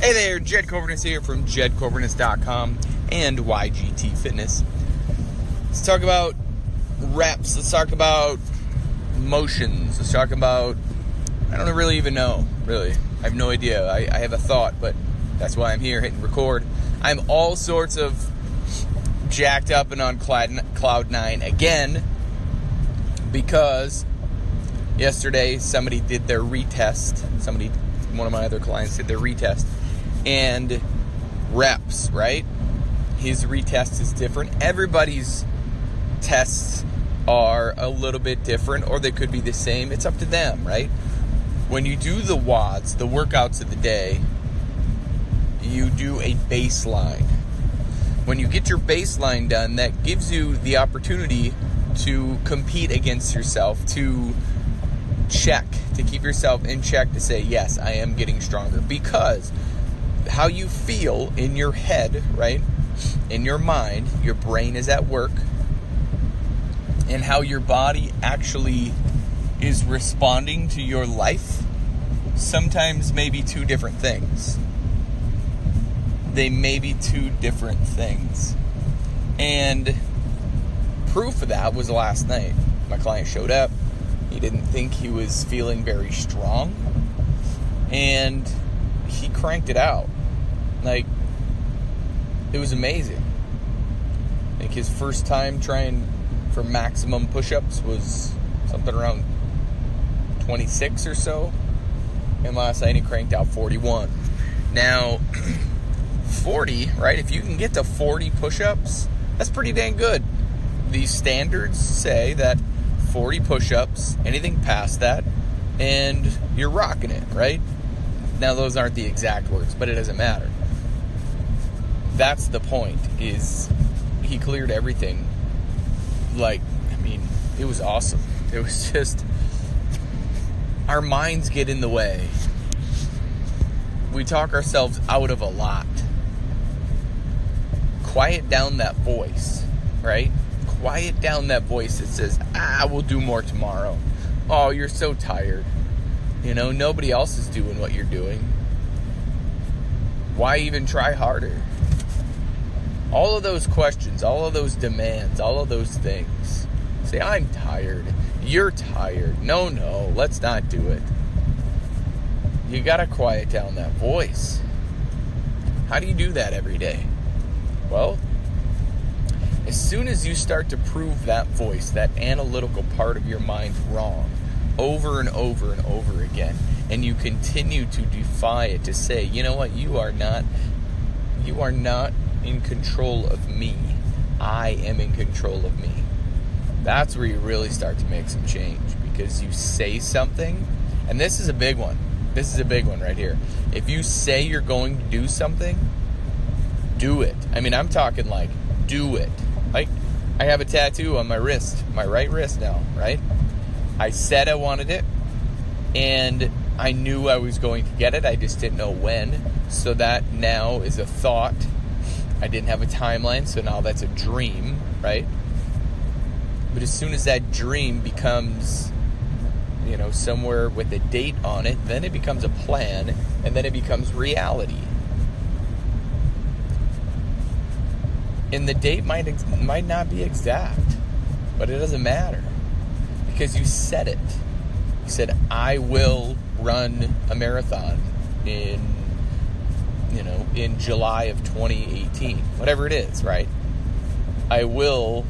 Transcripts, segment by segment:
Hey there, Jed Coverness here from JedCoverness.com and YGT Fitness. Let's talk about reps. Let's talk about motions. Let's talk about. I don't really even know, really. I have no idea. I, I have a thought, but that's why I'm here hitting record. I'm all sorts of jacked up and on cloud nine again because yesterday somebody did their retest. Somebody, one of my other clients did their retest and reps, right? His retest is different. Everybody's tests are a little bit different or they could be the same. It's up to them, right? When you do the WODs, the workouts of the day, you do a baseline. When you get your baseline done, that gives you the opportunity to compete against yourself, to check, to keep yourself in check, to say, yes, I am getting stronger. Because how you feel in your head, right? In your mind, your brain is at work, and how your body actually is responding to your life sometimes may be two different things. They may be two different things. And proof of that was last night. My client showed up. He didn't think he was feeling very strong. And he cranked it out. Like, it was amazing. Think his first time trying for maximum push ups was something around 26 or so. And last night he cranked out 41. Now, 40, right? If you can get to 40 push ups, that's pretty dang good. These standards say that 40 push ups, anything past that, and you're rocking it, right? Now, those aren't the exact words, but it doesn't matter. That's the point, is he cleared everything. Like, I mean, it was awesome. It was just, our minds get in the way. We talk ourselves out of a lot. Quiet down that voice, right? Quiet down that voice that says, ah, we'll do more tomorrow. Oh, you're so tired. You know, nobody else is doing what you're doing. Why even try harder? All of those questions, all of those demands, all of those things. Say, I'm tired. You're tired. No, no, let's not do it. You gotta quiet down that voice. How do you do that every day? Well, as soon as you start to prove that voice, that analytical part of your mind wrong, over and over and over again and you continue to defy it to say you know what you are not you are not in control of me i am in control of me that's where you really start to make some change because you say something and this is a big one this is a big one right here if you say you're going to do something do it i mean i'm talking like do it like i have a tattoo on my wrist my right wrist now right I said I wanted it, and I knew I was going to get it. I just didn't know when. So that now is a thought. I didn't have a timeline, so now that's a dream, right? But as soon as that dream becomes, you know, somewhere with a date on it, then it becomes a plan, and then it becomes reality. And the date might might not be exact, but it doesn't matter because you said it. You said, I will run a marathon in, you know, in July of 2018, whatever it is, right? I will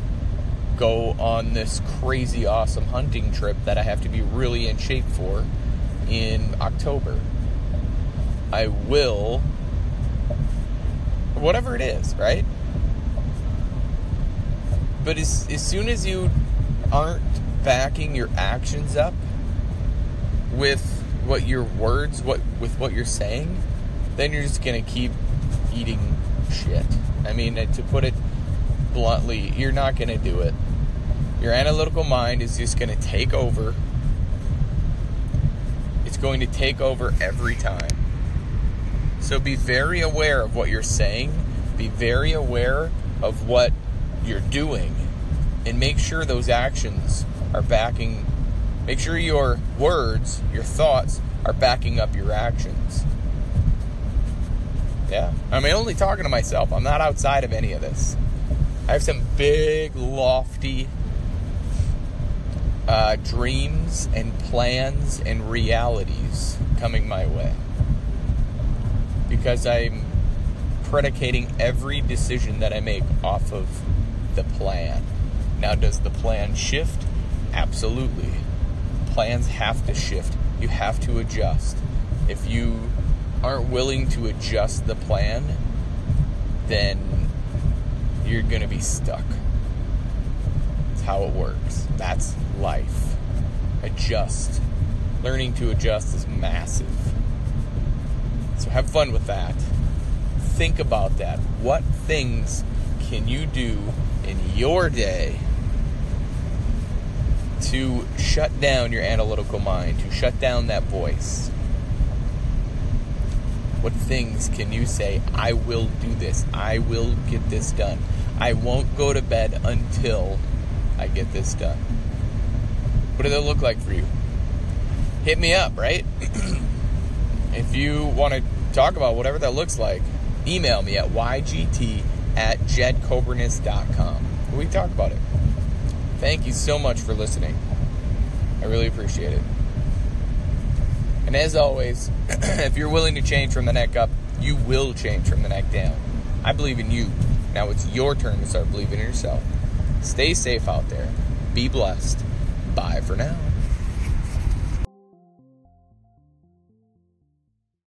go on this crazy awesome hunting trip that I have to be really in shape for in October. I will, whatever it is, right? But as, as soon as you aren't backing your actions up with what your words, what with what you're saying, then you're just gonna keep eating shit. I mean, uh, to put it bluntly, you're not gonna do it. Your analytical mind is just gonna take over. It's going to take over every time. So be very aware of what you're saying. Be very aware of what you're doing and make sure those actions are backing, make sure your words, your thoughts are backing up your actions. Yeah. I'm only talking to myself. I'm not outside of any of this. I have some big, lofty uh, dreams and plans and realities coming my way. Because I'm predicating every decision that I make off of the plan. Now, does the plan shift? Absolutely. Plans have to shift. You have to adjust. If you aren't willing to adjust the plan, then you're going to be stuck. That's how it works. That's life. Adjust. Learning to adjust is massive. So have fun with that. Think about that. What things can you do in your day to shut down your analytical mind, to shut down that voice? What things can you say, I will do this, I will get this done, I won't go to bed until I get this done? What do they look like for you? Hit me up, right? if you want to talk about whatever that looks like, email me at ygt at jedcoburnus.com. We talk about it. Thank you so much for listening. I really appreciate it. And as always, if you're willing to change from the neck up, you will change from the neck down. I believe in you. Now it's your turn to start believing in yourself. Stay safe out there. Be blessed. Bye for now.